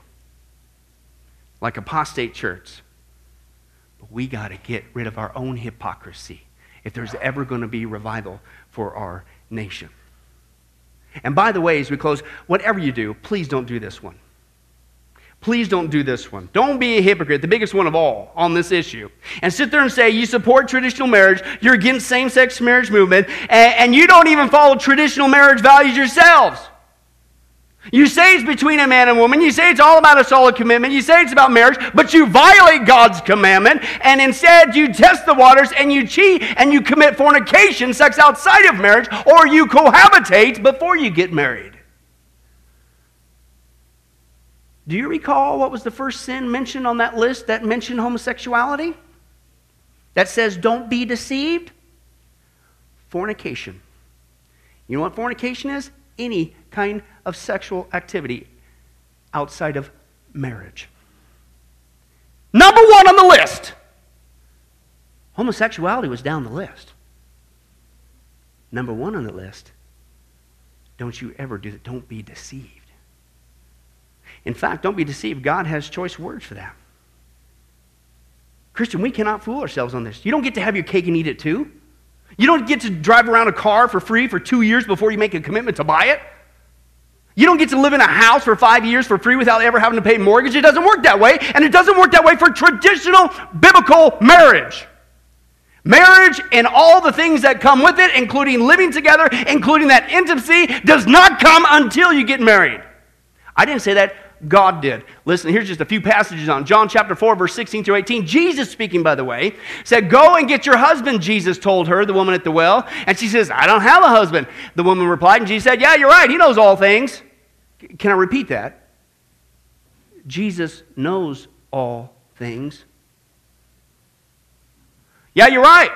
like apostate church. But we got to get rid of our own hypocrisy if there's ever going to be revival for our nation. And by the way, as we close, whatever you do, please don't do this one. Please don't do this one. Don't be a hypocrite, the biggest one of all on this issue. And sit there and say you support traditional marriage, you're against same sex marriage movement, and, and you don't even follow traditional marriage values yourselves. You say it's between a man and woman. You say it's all about a solid commitment. You say it's about marriage, but you violate God's commandment, and instead you test the waters and you cheat and you commit fornication, sex outside of marriage, or you cohabitate before you get married. Do you recall what was the first sin mentioned on that list that mentioned homosexuality? That says, don't be deceived? Fornication. You know what fornication is? Any kind of sexual activity outside of marriage. Number one on the list. Homosexuality was down the list. Number one on the list. Don't you ever do that. Don't be deceived. In fact, don't be deceived. God has choice words for that. Christian, we cannot fool ourselves on this. You don't get to have your cake and eat it too. You don't get to drive around a car for free for two years before you make a commitment to buy it. You don't get to live in a house for five years for free without ever having to pay mortgage. It doesn't work that way, and it doesn't work that way for traditional biblical marriage. Marriage and all the things that come with it, including living together, including that intimacy, does not come until you get married. I didn't say that. God did. Listen, here's just a few passages on John chapter 4, verse 16 through 18. Jesus speaking, by the way, said, Go and get your husband, Jesus told her, the woman at the well. And she says, I don't have a husband. The woman replied, and Jesus said, Yeah, you're right. He knows all things. Can I repeat that? Jesus knows all things. Yeah, you're right.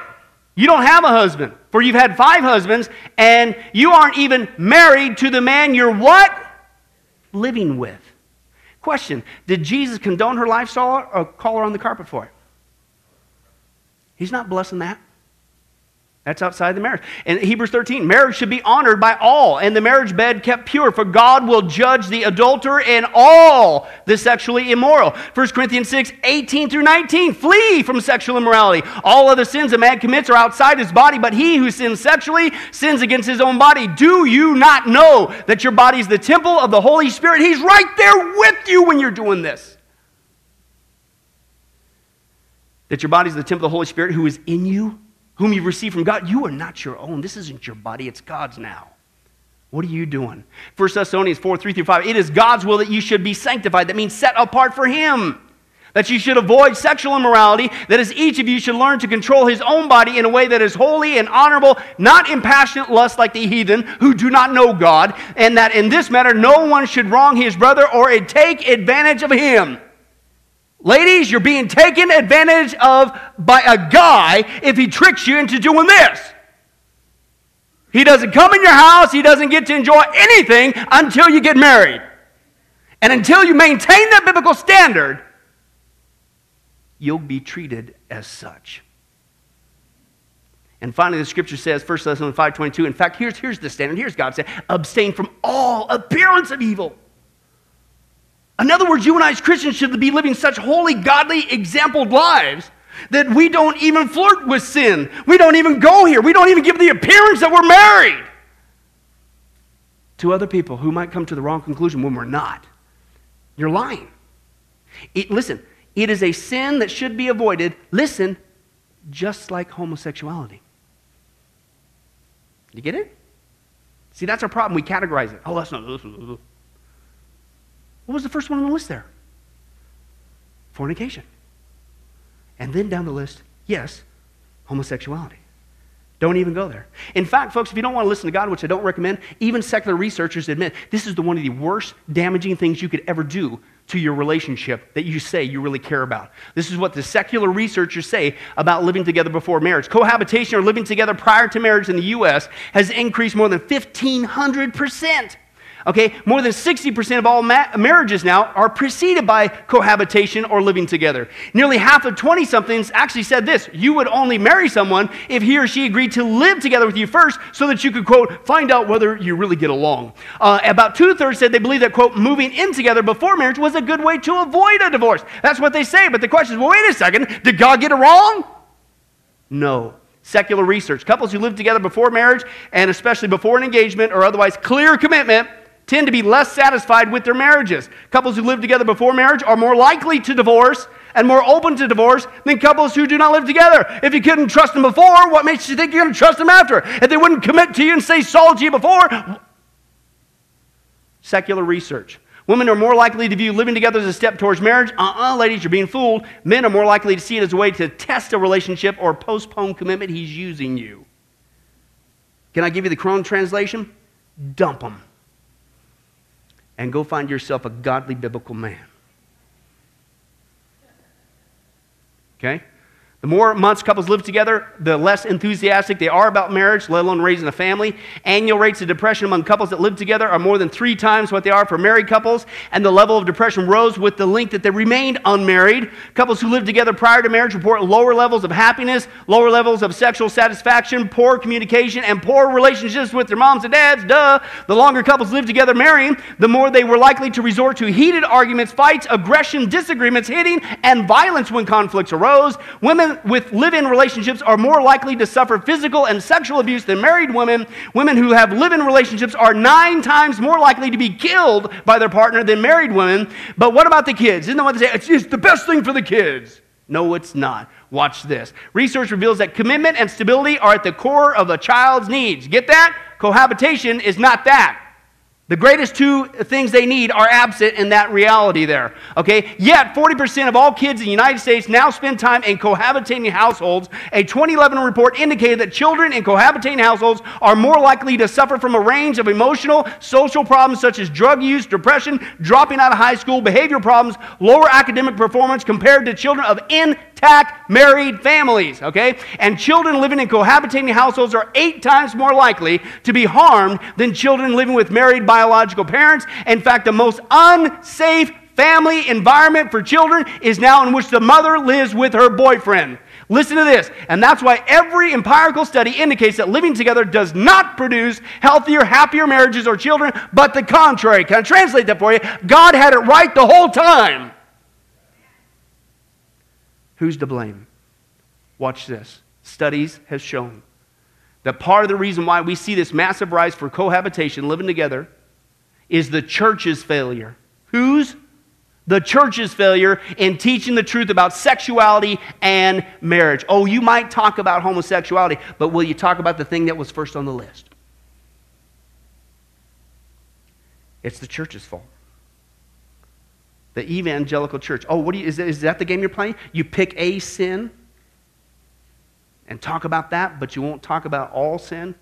You don't have a husband, for you've had five husbands, and you aren't even married to the man you're what? Living with. Question Did Jesus condone her lifestyle or call her on the carpet for it? He's not blessing that. That's outside the marriage. In Hebrews 13, marriage should be honored by all, and the marriage bed kept pure, for God will judge the adulterer and all the sexually immoral. 1 Corinthians 6, 18 through 19, flee from sexual immorality. All other sins a man commits are outside his body, but he who sins sexually sins against his own body. Do you not know that your body is the temple of the Holy Spirit? He's right there with you when you're doing this. That your body is the temple of the Holy Spirit who is in you whom you receive from God, you are not your own. This isn't your body, it's God's now. What are you doing? 1 Thessalonians 4 3 through 5. It is God's will that you should be sanctified. That means set apart for Him. That you should avoid sexual immorality. That as each of you should learn to control his own body in a way that is holy and honorable, not in passionate lust like the heathen who do not know God. And that in this matter, no one should wrong his brother or take advantage of him. Ladies, you're being taken advantage of by a guy if he tricks you into doing this. He doesn't come in your house, he doesn't get to enjoy anything until you get married. And until you maintain that biblical standard, you'll be treated as such. And finally, the scripture says, 1 Thessalonians 5.22, in fact, here's, here's the standard. Here's God saying, abstain from all appearance of evil. In other words, you and I as Christians should be living such holy, godly, exampled lives that we don't even flirt with sin. We don't even go here. We don't even give the appearance that we're married to other people who might come to the wrong conclusion when we're not. You're lying. It, listen, it is a sin that should be avoided. Listen, just like homosexuality. You get it? See, that's our problem. We categorize it. Oh, that's not. What was the first one on the list there? Fornication. And then down the list, yes, homosexuality. Don't even go there. In fact, folks, if you don't want to listen to God, which I don't recommend, even secular researchers admit this is the one of the worst damaging things you could ever do to your relationship that you say you really care about. This is what the secular researchers say about living together before marriage. Cohabitation or living together prior to marriage in the U.S. has increased more than 1,500%. Okay, more than 60% of all ma- marriages now are preceded by cohabitation or living together. Nearly half of 20 somethings actually said this you would only marry someone if he or she agreed to live together with you first so that you could, quote, find out whether you really get along. Uh, about two thirds said they believe that, quote, moving in together before marriage was a good way to avoid a divorce. That's what they say, but the question is well, wait a second, did God get it wrong? No secular research. Couples who live together before marriage and especially before an engagement or otherwise clear commitment tend to be less satisfied with their marriages. Couples who live together before marriage are more likely to divorce and more open to divorce than couples who do not live together. If you couldn't trust them before, what makes you think you're going to trust them after? If they wouldn't commit to you and say solid to you before, secular research. Women are more likely to view living together as a step towards marriage. Uh uh ladies, you're being fooled. Men are more likely to see it as a way to test a relationship or postpone commitment. He's using you. Can I give you the Crone translation? Dump them and go find yourself a godly biblical man. Okay? The more months couples live together, the less enthusiastic they are about marriage, let alone raising a family. Annual rates of depression among couples that live together are more than three times what they are for married couples, and the level of depression rose with the link that they remained unmarried. Couples who lived together prior to marriage report lower levels of happiness, lower levels of sexual satisfaction, poor communication, and poor relationships with their moms and dads. Duh. The longer couples live together marrying, the more they were likely to resort to heated arguments, fights, aggression, disagreements, hitting, and violence when conflicts arose. Women with live in relationships are more likely to suffer physical and sexual abuse than married women. Women who have live in relationships are nine times more likely to be killed by their partner than married women. But what about the kids? Isn't that what they say? It's, it's the best thing for the kids. No, it's not. Watch this. Research reveals that commitment and stability are at the core of a child's needs. Get that? Cohabitation is not that. The greatest two things they need are absent in that reality there. Okay? Yet, 40% of all kids in the United States now spend time in cohabitating households. A 2011 report indicated that children in cohabitating households are more likely to suffer from a range of emotional, social problems such as drug use, depression, dropping out of high school, behavioral problems, lower academic performance compared to children of married families. Okay? And children living in cohabitating households are eight times more likely to be harmed than children living with married biological parents. In fact, the most unsafe family environment for children is now in which the mother lives with her boyfriend. Listen to this. And that's why every empirical study indicates that living together does not produce healthier, happier marriages or children, but the contrary. Can I translate that for you? God had it right the whole time. Who's to blame? Watch this. Studies have shown that part of the reason why we see this massive rise for cohabitation, living together, is the church's failure. Whose? The church's failure in teaching the truth about sexuality and marriage. Oh, you might talk about homosexuality, but will you talk about the thing that was first on the list? It's the church's fault. The evangelical church. Oh, what do you, is, that, is that the game you're playing? You pick a sin and talk about that, but you won't talk about all sin?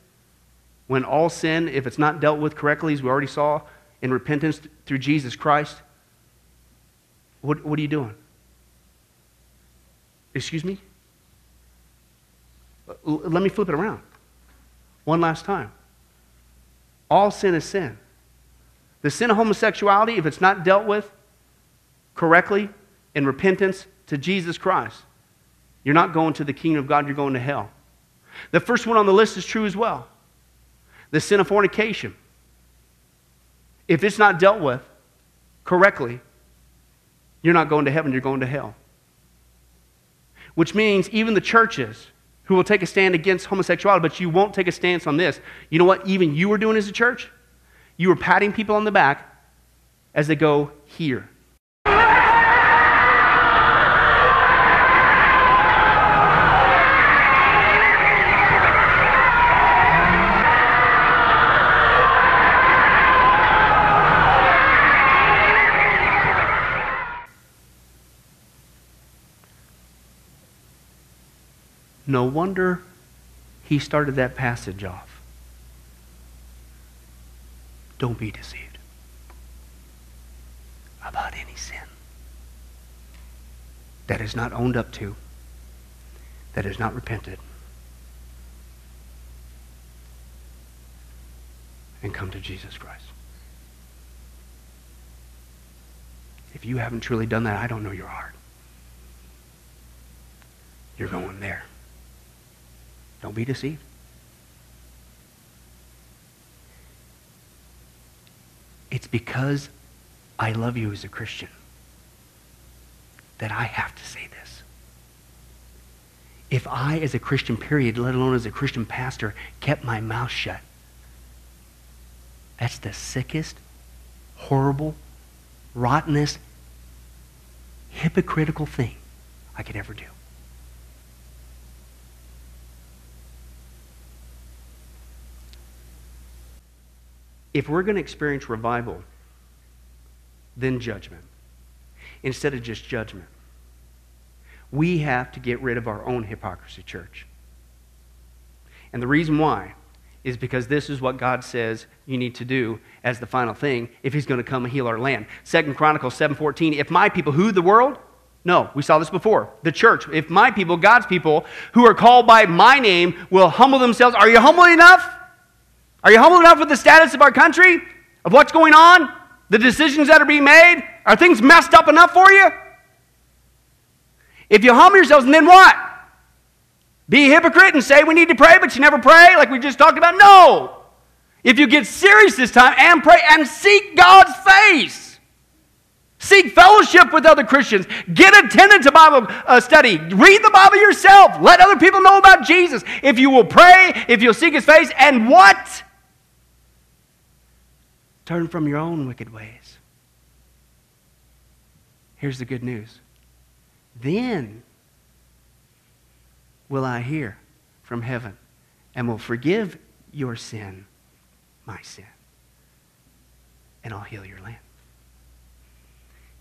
When all sin, if it's not dealt with correctly, as we already saw, in repentance through Jesus Christ, what, what are you doing? Excuse me? L- let me flip it around. One last time. All sin is sin. The sin of homosexuality, if it's not dealt with correctly in repentance to Jesus Christ, you're not going to the kingdom of God, you're going to hell. The first one on the list is true as well the sin of fornication. If it's not dealt with correctly, you're not going to heaven, you're going to hell. Which means even the churches who will take a stand against homosexuality, but you won't take a stance on this. You know what even you were doing as a church? You were patting people on the back as they go here. No wonder he started that passage off. Don't be deceived about any sin. that is not owned up to, that is not repented, and come to Jesus Christ. If you haven't truly done that, I don't know your heart. You're going there. Don't be deceived. It's because I love you as a Christian that I have to say this. If I, as a Christian, period, let alone as a Christian pastor, kept my mouth shut, that's the sickest, horrible, rottenest, hypocritical thing I could ever do. If we're going to experience revival, then judgment, instead of just judgment, we have to get rid of our own hypocrisy, church. And the reason why is because this is what God says you need to do as the final thing if he's going to come and heal our land. Second Chronicles 7:14, if my people who the world no, we saw this before. The church, if my people, God's people, who are called by my name, will humble themselves, are you humble enough? Are you humble enough with the status of our country, of what's going on, the decisions that are being made? Are things messed up enough for you? If you humble yourselves, and then what? Be a hypocrite and say we need to pray, but you never pray, like we just talked about? No. If you get serious this time and pray and seek God's face, seek fellowship with other Christians, get attendance to Bible uh, study, read the Bible yourself, let other people know about Jesus. If you will pray, if you'll seek His face, and what? Turn from your own wicked ways. Here's the good news. Then will I hear from heaven and will forgive your sin, my sin, and I'll heal your land.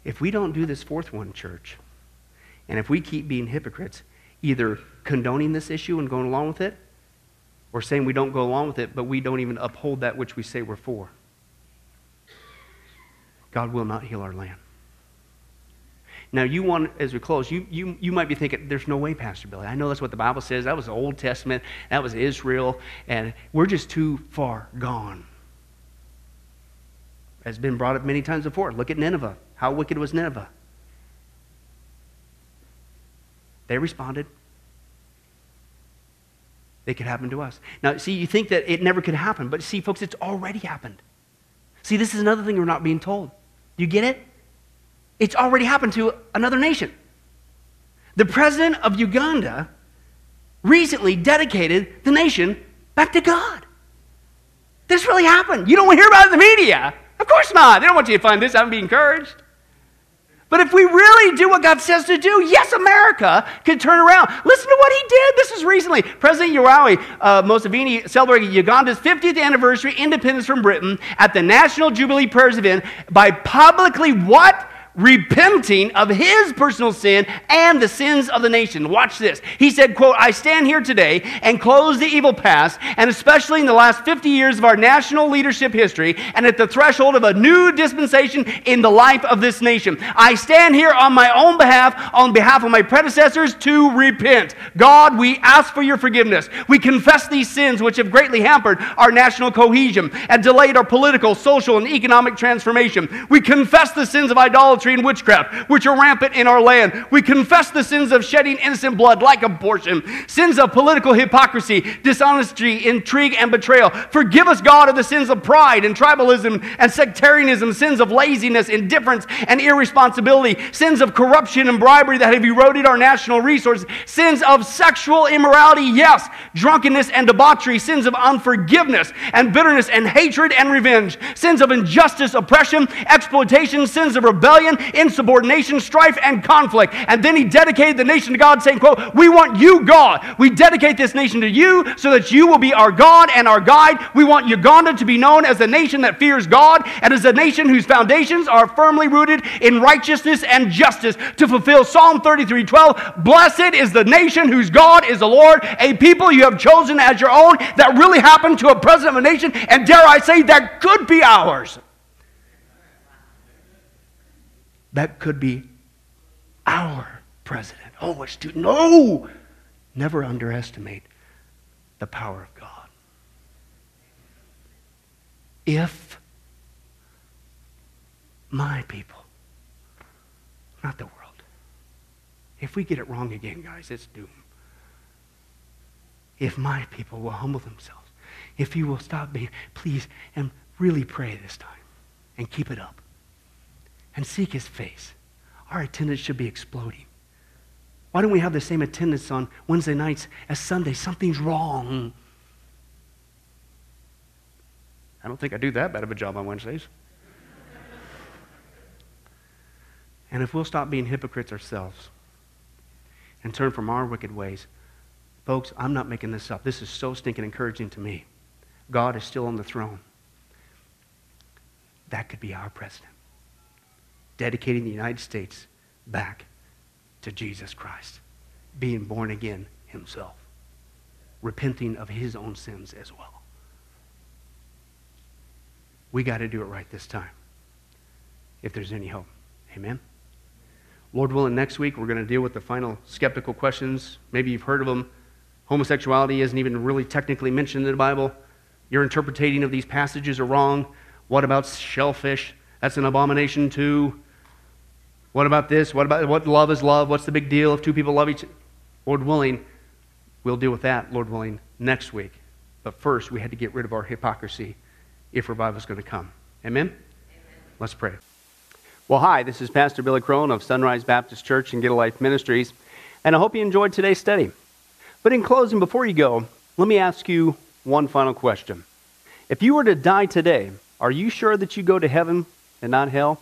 If we don't do this fourth one, church, and if we keep being hypocrites, either condoning this issue and going along with it, or saying we don't go along with it, but we don't even uphold that which we say we're for, God will not heal our land. Now, you want, as we close, you, you, you might be thinking, there's no way, Pastor Billy. I know that's what the Bible says. That was the Old Testament, that was Israel, and we're just too far gone. Has been brought up many times before. Look at Nineveh. How wicked was Nineveh? They responded. It could happen to us. Now, see, you think that it never could happen, but see, folks, it's already happened. See, this is another thing we're not being told. You get it? It's already happened to another nation. The president of Uganda recently dedicated the nation back to God. This really happened. You don't hear about it in the media. Of course not. They don't want you to find this out and be encouraged. But if we really do what God says to do, yes, America can turn around. Listen to what he did. This is recently. President Yoweri uh, Museveni celebrated Uganda's 50th anniversary independence from Britain at the National Jubilee Prayers event by publicly what? Repenting of his personal sin and the sins of the nation. Watch this. He said, quote, I stand here today and close the evil past, and especially in the last 50 years of our national leadership history, and at the threshold of a new dispensation in the life of this nation. I stand here on my own behalf, on behalf of my predecessors, to repent. God, we ask for your forgiveness. We confess these sins which have greatly hampered our national cohesion and delayed our political, social, and economic transformation. We confess the sins of idolatry and witchcraft, which are rampant in our land. We confess the sins of shedding innocent blood like abortion, sins of political hypocrisy, dishonesty, intrigue, and betrayal. Forgive us, God, of the sins of pride and tribalism and sectarianism, sins of laziness, indifference, and irresponsibility, sins of corruption and bribery that have eroded our national resources, sins of sexual immorality, yes, drunkenness and debauchery, sins of unforgiveness and bitterness and hatred and revenge, sins of injustice, oppression, exploitation, sins of rebellion, insubordination, strife, and conflict. And then he dedicated the nation to God, saying, quote, We want you, God. We dedicate this nation to you so that you will be our God and our guide. We want Uganda to be known as a nation that fears God and as a nation whose foundations are firmly rooted in righteousness and justice to fulfill Psalm 33 12. Blessed is the nation whose God is the Lord, a people you have chosen as your own. That really happened to a president of a nation, and dare I say, that could be ours. That could be our president. Oh, it's too. No! Never underestimate the power of God. If my people, not the world, if we get it wrong again, guys, it's doom. If my people will humble themselves, if you will stop being, please, and really pray this time and keep it up and seek his face, our attendance should be exploding. Why don't we have the same attendance on Wednesday nights as Sunday? Something's wrong. I don't think I do that bad of a job on Wednesdays. [LAUGHS] and if we'll stop being hypocrites ourselves and turn from our wicked ways, folks, I'm not making this up. This is so stinking encouraging to me. God is still on the throne. That could be our president, dedicating the United States back to Jesus Christ, being born again himself, repenting of his own sins as well. We got to do it right this time, if there's any hope. Amen? Lord willing, next week we're going to deal with the final skeptical questions. Maybe you've heard of them. Homosexuality isn't even really technically mentioned in the Bible. Your interpretation of these passages are wrong. What about shellfish? That's an abomination too. What about this? What about what love is love? What's the big deal if two people love each Lord willing, we'll deal with that, Lord willing, next week. But first, we had to get rid of our hypocrisy if revival is going to come. Amen? Amen? Let's pray. Well, hi, this is Pastor Billy Crone of Sunrise Baptist Church and Get a Life Ministries, and I hope you enjoyed today's study. But in closing, before you go, let me ask you one final question. If you were to die today, are you sure that you go to heaven and not hell?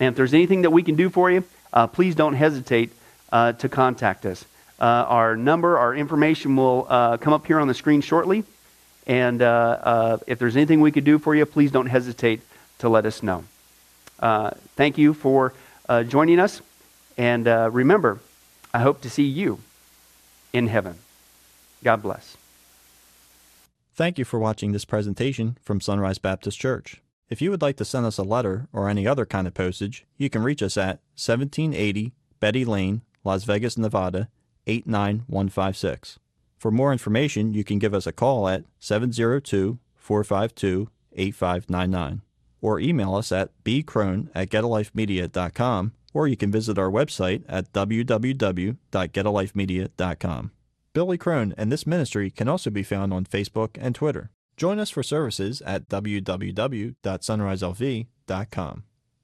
And if there's anything that we can do for you, uh, please don't hesitate uh, to contact us. Uh, our number, our information will uh, come up here on the screen shortly. And uh, uh, if there's anything we could do for you, please don't hesitate to let us know. Thank you for joining us. And remember, I hope to see you in heaven. God bless. Thank you for watching this presentation from Sunrise Baptist Church. If you would like to send us a letter or any other kind of postage, you can reach us at 1780 Betty Lane, Las Vegas, Nevada 89156. For more information, you can give us a call at 702 452 8599 or email us at bcrone at getalifemedia.com or you can visit our website at www.getalifemedia.com. Billy Crone and this ministry can also be found on Facebook and Twitter. Join us for services at www.sunriselv.com.